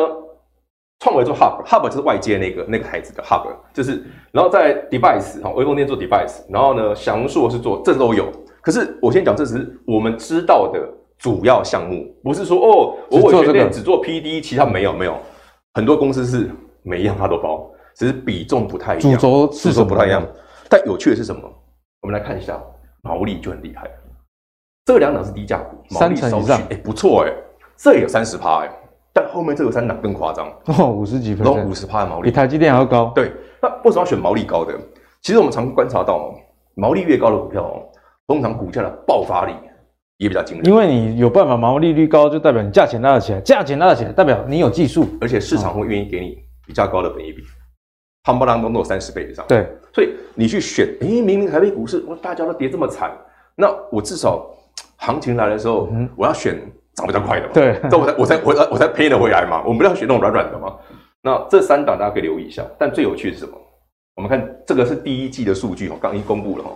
C: 创维做 hub，hub 就是外接那个那个台子的 hub，就是。然后在 device 哈，威锋电做 device。然后呢，祥硕是做这都有。可是我先讲，这只是我们知道的主要项目，不是说哦，我伟权电只做 PD，其他没有没有。很多公司是每一样它都包，只是比重不太一样，
A: 主轴是
C: 不太一样。但有趣的是什么？我们来看一下，毛利就很厉害。这两档是低价股，毛利稍许，哎，不错哎，这也有三十趴哎。但后面这个三档更夸张
A: 哦，五十几分，
C: 都五十趴的毛利，
A: 比台积电还要高。
C: 对，那为什么要选毛利高的？其实我们常观察到，毛利越高的股票哦，通常股价的爆发力也比较惊人。
A: 因为你有办法毛利率高，就代表你价钱拉得起来，价钱拉得起来，代表你有技术，
C: 而且市场会愿意给你比较高的本益比。夯不啷当都有三十倍以上，
A: 对，
C: 所以你去选，诶、欸，明明台北股市，我大家都跌这么惨，那我至少行情来的时候，嗯、我要选涨比较快的嘛，
A: 对，
C: 这我才我才我才我才赔得回来嘛，我们不要选那种软软的嘛。那这三档大家可以留意一下，但最有趣的是什么？我们看这个是第一季的数据哈，刚一公布了哈，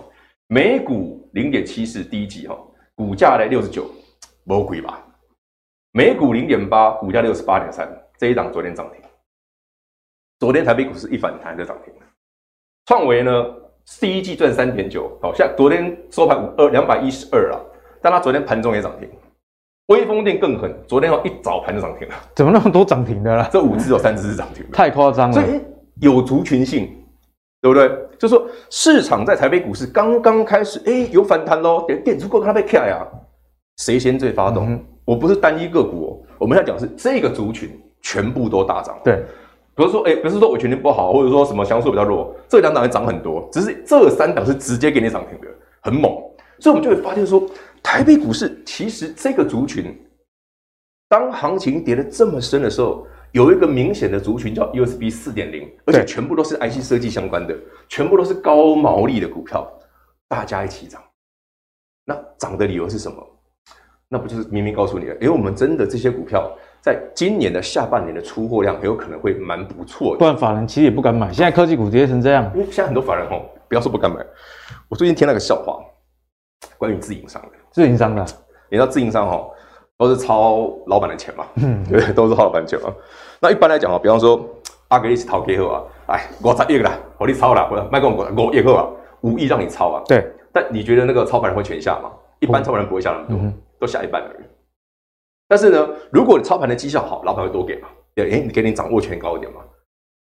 C: 每股零点七四，第一季哈，股价来六十九，魔鬼吧？每股零点八，股价六十八点三，这一档昨天涨停。昨天台北股市一反弹就涨停了，创维呢，第一季赚三点九，好像昨天收盘五二两百一十二了，但它昨天盘中也涨停。威锋电更狠，昨天一早盘就涨停了，
A: 怎么那么多涨停的啦？
C: 这五只有三只是涨停的，
A: 太夸张了。
C: 所以有族群性，对不对？就说市场在台北股市刚刚开始，哎，有反弹喽，点点足够它被卡呀，谁先最发动？嗯、我不是单一个股哦，我们要讲是这个族群全部都大涨，
A: 对。
C: 比如说，哎、欸，不是说我全天不好，或者说什么强势比较弱，这两档还涨很多，只是这三档是直接给你涨停的，很猛。所以，我们就会发现说，台北股市其实这个族群，当行情跌得这么深的时候，有一个明显的族群叫 USB 四点零，而且全部都是 IC 设计相关的，全部都是高毛利的股票，大家一起涨。那涨的理由是什么？那不就是明明告诉你了？因为我们真的这些股票。在今年的下半年的出货量很有可能会蛮不错的，
A: 不然法人其实也不敢买。现在科技股跌成这样，
C: 因为现在很多法人吼，不要说不敢买。我最近听了个笑话，关于自营商的，
A: 自营商的，
C: 你知道自营商吼都是抄老板的钱嘛？嗯，对，都是抄老板钱嘛。那一般来讲啊，比方说阿格力是逃给后啊，哎，我十亿啦，我你抄啦，或者卖给我五亿后啊，五亿让你抄啊。
A: 对，
C: 但你觉得那个操盘人会全下吗？一般操盘人不会下那么多，嗯、都下一半而已。但是呢，如果你操盘的绩效好，老板会多给嘛？对，哎，你给你掌握权高一点嘛？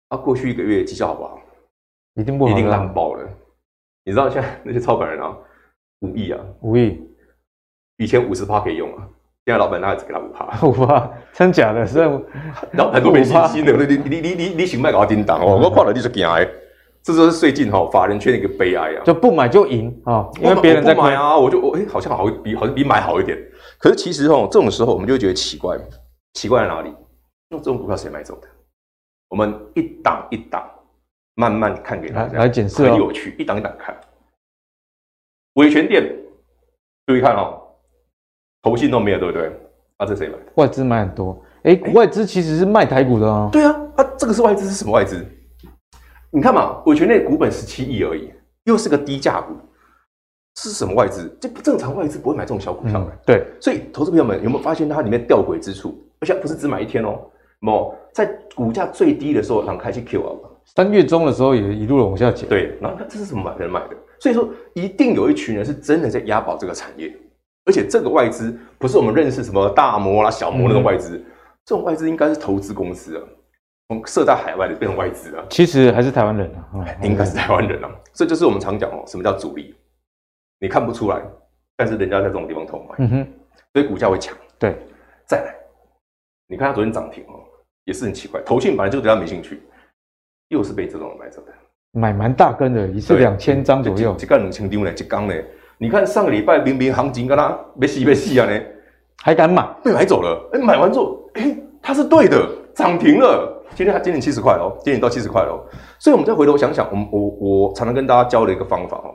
C: 啊，过去一个月绩效好不好？
A: 一定不好，
C: 一定烂爆了。你知道现在 那些操盘人啊，五亿啊，
A: 五亿，
C: 以前五十趴可以用啊，现在老板那只给他五趴，
A: 五趴，真假的？是，
C: 老板都没信心的。你你你你你行卖搞叮当哦，我看了你就惊哎，这就是最近哈法人圈的一个悲哀啊，
A: 就不买就赢啊，因为别人在
C: 买啊，我就我哎，好像好比好像比买好一点。可是其实哦，这种时候我们就会觉得奇怪，奇怪在哪里？那这种股票谁买走的？我们一档一档。慢慢看给大家
A: 来检视，
C: 很有趣，一档一档看。维权店，注意看哦，投信都没有，对不对？啊，这谁买的？
A: 外资买很多。哎、欸，外资其实是卖台股的哦。
C: 对啊，啊，这个是外资是什么外资？你看嘛，伟诠电股本十七亿而已，又是个低价股，是什么外资？这不正常，外资不会买这种小股票的、嗯。
A: 对，
C: 所以投资朋友们有没有发现它里面吊诡之处？而且不是只买一天哦，某在股价最低的时候，让开去 Q 啊。
A: 三月中的时候也一路往下减，
C: 对，然后这是什么买人买的？所以说一定有一群人是真的在押宝这个产业，而且这个外资不是我们认识什么大摩啦、小摩那种外资，嗯、这种外资应该是投资公司啊，从设在海外的变成外资啊，
A: 其实还是台湾人啊，
C: 应该是台湾人啊，这就是我们常讲哦，什么叫主力？你看不出来，但是人家在这种地方投买，嗯哼，所以股价会强。
A: 对，
C: 再来，你看它昨天涨停哦，也是很奇怪，投信本来就对它没兴趣。又是被这种买走的，
A: 买蛮大根的，一是两千张左右。
C: 这个两千张呢，一缸呢？你看上个礼拜明明行情跟他没戏没戏啊呢，
A: 还敢买？
C: 被买走了。哎，买完之后，哎，它是对的，涨停了。今天还今年七十块哦，今年到七十块了。所以，我们再回头想想，我们我我常常跟大家教的一个方法哦，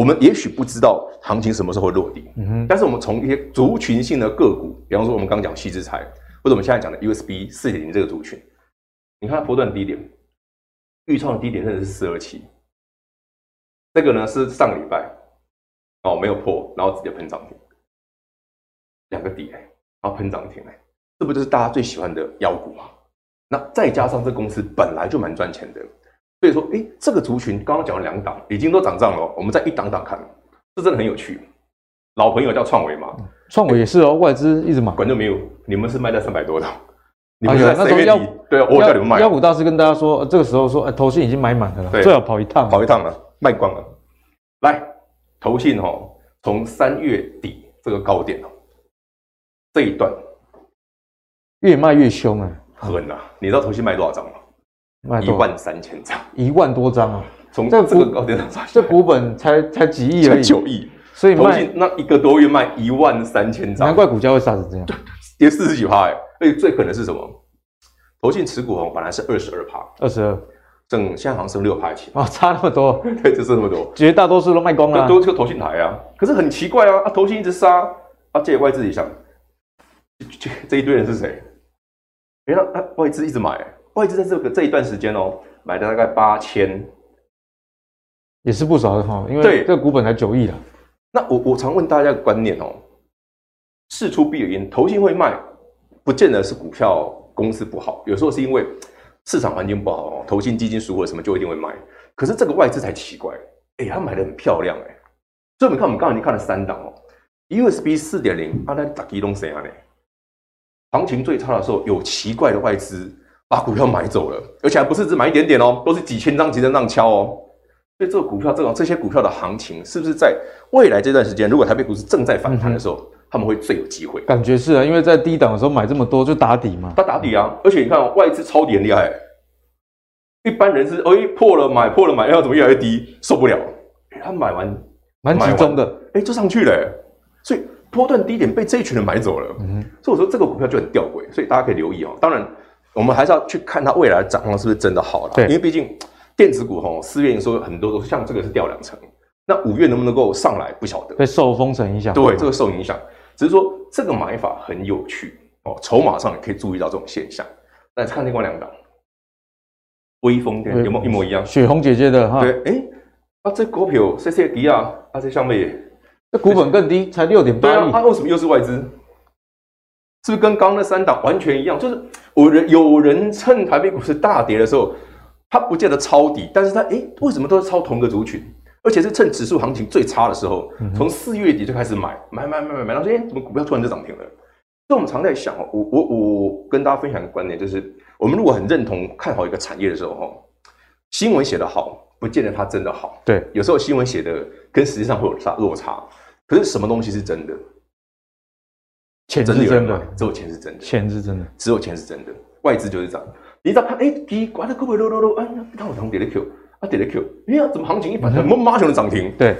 C: 我们也许不知道行情什么时候会落地，嗯哼，但是我们从一些族群性的个股，比方说我们刚刚讲矽智财，或者我们现在讲的 USB 四点零这个族群，你看它波段低点。预创的低点甚至是四二七，这个呢是上个礼拜哦没有破，然后直接喷涨停，两个底哎，然后喷涨停哎，这不就是大家最喜欢的妖股吗？那再加上这公司本来就蛮赚钱的，所以说哎，这个族群刚刚讲了两档已经都涨涨了，我们再一档档看，这真的很有趣。老朋友叫创维嘛，
A: 创维也是哦，外资一直买，
C: 管就没有，你们是卖在三百多的。
A: 你们在那时候要
C: 对啊，我叫你们卖。
A: 妖股大师跟大家说，这个时候说，哎，投信已经买满了，最好跑一趟，
C: 跑一趟了，卖光了。来，投信哦，从三月底这个高点哦，这一段
A: 越卖越凶啊，
C: 狠啊！你知道投信卖多少张一万三千张，
A: 一万多张啊！
C: 从这个高点上，
A: 这股本才才几亿而已，
C: 九亿，所以投信那一个多月卖一万三千张，
A: 难怪股价会杀成这样，
C: 跌四十几趴哎。所以最可能是什么？投信持股哦，本来是二十二趴，
A: 二十二，
C: 整现在好像剩六趴起。
A: 哦，差那么多，
C: 对，就剩那么多，
A: 绝大多数都卖光了，
C: 都是个投信台啊。可是很奇怪啊，啊，投信一直杀啊，这外资一想，这这一堆人是谁？哎，那外资一直买，外资在这个这一段时间哦，买了大概八千，
A: 也是不少的哈，因为这个股本才九亿啊。
C: 那我我常问大家个观念哦，事出必有因，投信会卖。不见得是股票公司不好，有时候是因为市场环境不好哦，投信基金赎回什么就一定会卖。可是这个外资才奇怪，哎，他买的很漂亮哎。所以我们看，我们刚才已经看了三档哦，USB 四点零，阿兰打机动谁？行情最差的时候，有奇怪的外资把股票买走了，而且还不是只买一点点哦，都是几千张几千张敲哦。所以这个股票，这种这些股票的行情，是不是在未来这段时间，如果台北股市正在反弹的时候？嗯他们会最有机会，
A: 感觉是啊，因为在低档的时候买这么多就打底嘛。
C: 他打底啊，而且你看外资抄底很厉害，一般人是哎破了买破了买，要怎么越来越低受不了？他买完
A: 蛮集中的，
C: 哎就上去了，所以波段低点被这一群人买走了。嗯，所以我说这个股票就很吊诡，所以大家可以留意哦。当然，我们还是要去看它未来的展望是不是真的好了。对，因为毕竟电子股吼四月营收很多都像这个是掉两成，那五月能不能够上来不晓得，
A: 被受封城影响。
C: 对，这个受影响。只是说这个买法很有趣哦，筹码上也可以注意到这种现象。来看另外两档，威锋电有没有一模一样？
A: 雪红姐姐的哈，
C: 对，哎，啊这股票谢谢低啊，啊这上面
A: 这股本更低，才六点八
C: 亿，它为什么又是外资？是不是跟刚刚那三档完全一样？就是有人有人趁台北股市大跌的时候，他不见得抄底，但是他哎，为什么都是抄同个族群？而且是趁指数行情最差的时候，从四月底就开始买，买买买买买，然后说，哎，怎么股票突然就涨停了？所以我们常在想哦，我我我跟大家分享一个观点，就是我们如果很认同看好一个产业的时候，哈，新闻写得好，不见得它真的好。
A: 对，
C: 有时候新闻写的跟实际上会有差落差。可是什么东西是真的？
A: 钱是真的，
C: 只有钱是真的，
A: 钱是真的，
C: 只有钱是真的。外资就是这样，你只要看，哎，奇怪的，股票落落落，哎呀，看我涨跌的 Q，啊跌的 Q，哎呀，怎么行情一反弹，马上就涨停？
A: 对，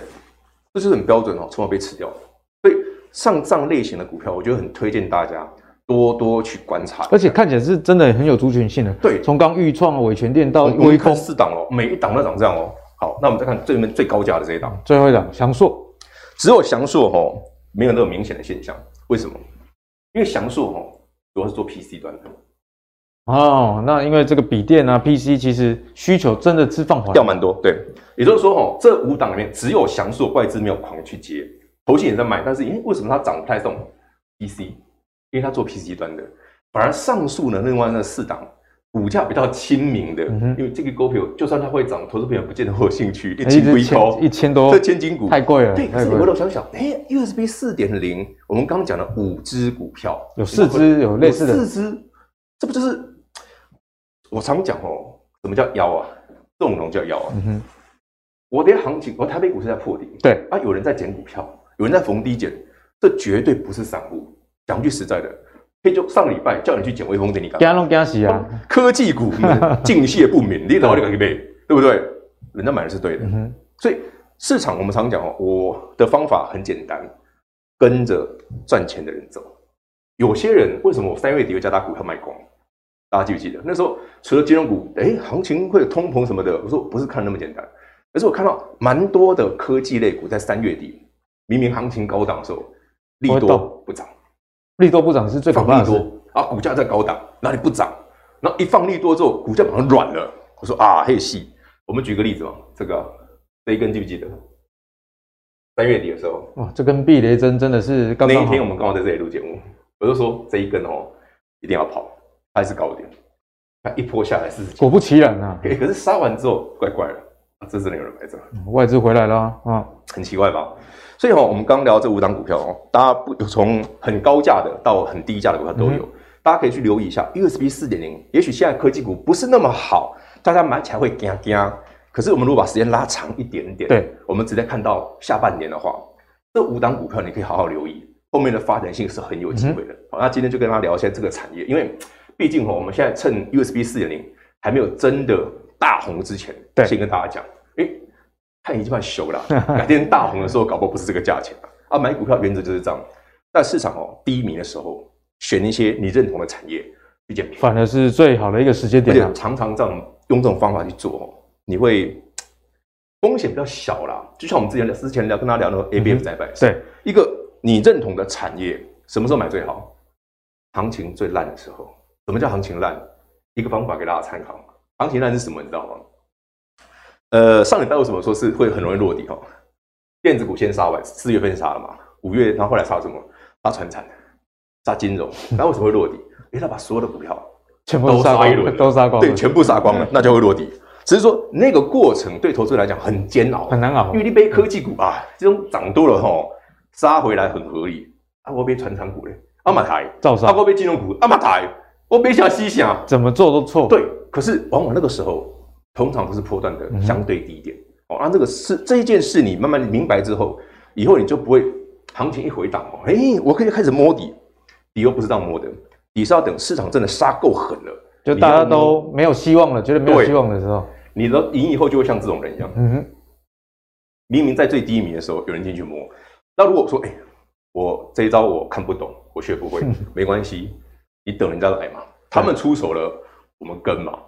C: 这就是很标准哦，筹码被吃掉了。所以上这样类型的股票，我觉得很推荐大家多多去观察，
A: 而且看起来是真的很有族群性的。
C: 对，
A: 从刚钰创、伟全电到微空
C: 四档哦，每一档都涨这样哦。好，那我们再看最里面最高价的这一档，
A: 最后一档翔硕，
C: 只有翔硕哦，没有那么明显的现象，为什么？因为翔硕哦，主要是做 PC 端的
A: 哦。那因为这个笔电啊，PC 其实需求真的是放缓
C: 掉蛮多。对，也就是说哦，这五档里面只有翔硕外资没有狂去接，头信也在买，但是诶为什么它涨不太动？PC，因为它做 PC 端的，反而上述呢，另外那四档股价比较亲民的，嗯、因为这个股票就算它会涨，投资朋友不见得会有兴趣，一千多，
A: 一千多，
C: 这千金股
A: 太贵了。
C: 对，可是你回头想想，哎，USB 四点零，我们刚刚讲的五只股票，
A: 有四只有类似的，
C: 四只，这不就是我常讲哦？什么叫妖啊？这种东西叫妖啊。嗯哼，我的行情，我台北股市在破底，
A: 对
C: 啊，有人在捡股票，有人在逢低捡，这绝对不是散户。讲句实在的。嘿，就上礼拜叫你去捡微风电，你干嘛？
A: 惊拢惊死啊！
C: 科技股敬谢不敏，你老这个一倍，对不对？人家买的是对的，嗯、哼所以市场我们常讲哦，我的方法很简单，跟着赚钱的人走。有些人为什么我三月底会加大股票卖光？大家记不记得？那时候除了金融股，哎，行情会有通膨什么的，我说不是看那么简单，而是我看到蛮多的科技类股在三月底明明行情高档的时候，利多不涨。
A: 利多不涨是最可怕的。
C: 放利多啊，股价在高档，哪里不涨？然后一放利多之后，股价马上软了。我说啊，嘿戏。我们举个例子嘛，这个这一根记不记得？三月底的时候，
A: 哇，这根避雷针真的是
C: 那一天我们刚好在这里录节目，我就说这一根哦，一定要跑，还是高点。它一波下来四十，
A: 果不其然啊。
C: 可是杀完之后，怪怪的，啊、这真的有人买着。
A: 外资回来了啊，
C: 很奇怪吧？所以哈，我们刚聊这五档股票哦，大家不从很高价的到很低价的股票都有，嗯、大家可以去留意一下。USB 四点零，也许现在科技股不是那么好，大家买起来会惊惊。可是我们如果把时间拉长一点点，
A: 对，
C: 我们直接看到下半年的话，这五档股票你可以好好留意，后面的发展性是很有机会的。好、那今天就跟大家聊一下这个产业，因为毕竟哈，我们现在趁 USB 四点零还没有真的大红之前，对，先跟大家讲，诶看已经快熟了，改天大红的时候，搞不好不是这个价钱啊！买股票原则就是这样，在市场哦低迷的时候，选一些你认同的产业去捡，
A: 反而是最好的一个时间点。
C: 而且常常这样用这种方法去做，你会风险比较小啦。就像我们之前聊之前聊跟他聊那个 ABF 载板，
A: 对
C: 一个你认同的产业，什么时候买最好？行情最烂的时候。什么叫行情烂？一个方法给大家参考。行情烂是什么？你知道吗？呃，上礼拜为什么说是会很容易落底哈？电子股先杀完，四月份杀了嘛，五月，然后后来杀什么？杀传产，杀金融，然后为什么会落底？因为他把所有的股票
A: 全部都杀一轮，都杀光，
C: 对，全部杀光了，那就会落底。只是说那个过程对投资人来讲很煎熬，
A: 很难熬，
C: 因为你被科技股啊，这种涨多了哈，杀回来很合理。啊，我被传产股嘞，阿玛台照杀；啊，我被金融股，阿玛台，我背小西想，
A: 怎么做都错。
C: 对，可是往往那个时候。通常都是破段的相对低点、嗯、哦，那这个事这一件事，你慢慢明白之后，以后你就不会行情一回档哦，哎，我可以开始摸底，底又不是这样摸的，底是要等市场真的杀够狠了，
A: 就大家都没有希望了，觉得没有希望的时候，
C: 你的赢以后就会像这种人一样，嗯哼，明明在最低迷的时候有人进去摸，那如果说哎，我这一招我看不懂，我学不会，嗯、没关系，你等人家来嘛，他们出手了，我们跟嘛。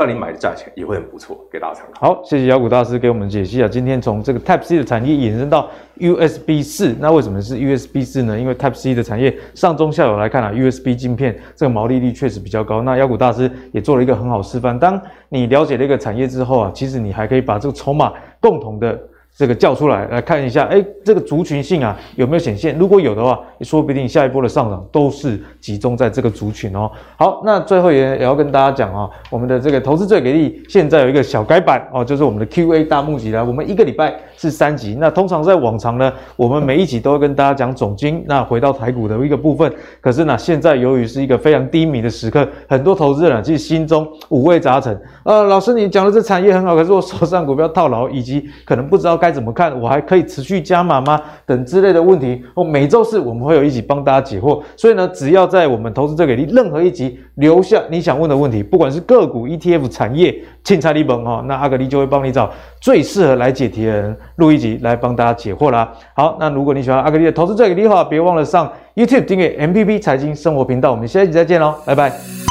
C: 那你买的价钱也会很不错，给大家参考。
A: 好，谢谢妖股大师给我们解析啊。今天从这个 Type C 的产业延伸到 USB 四，那为什么是 USB 四呢？因为 Type C 的产业上中下游来看啊，USB 镜片这个毛利率确实比较高。那妖股大师也做了一个很好示范。当你了解了一个产业之后啊，其实你还可以把这个筹码共同的这个叫出来来看一下，哎，这个族群性啊有没有显现？如果有的话，说不定下一波的上涨都是集中在这个族群哦。好，那最后也也要跟大家讲啊，我们的这个投资最给力现在有一个小改版哦，就是我们的 Q&A 大募集了。我们一个礼拜是三集，那通常在往常呢，我们每一集都会跟大家讲总经，那回到台股的一个部分。可是呢，现在由于是一个非常低迷的时刻，很多投资人啊，其实心中五味杂陈。呃，老师你讲的这产业很好，可是我手上股票套牢，以及可能不知道该。该怎么看？我还可以持续加码吗？等之类的问题，哦，每周四我们会有一集帮大家解惑。所以呢，只要在我们投资最给力任何一集留下你想问的问题，不管是个股、ETF、产业、青菜、利本哈，那阿格力就会帮你找最适合来解题的人录一集来帮大家解惑啦。好，那如果你喜欢阿格力的投资这给力的话，别忘了上 YouTube 订阅 MPP 财经生活频道。我们下一集再见喽，拜拜。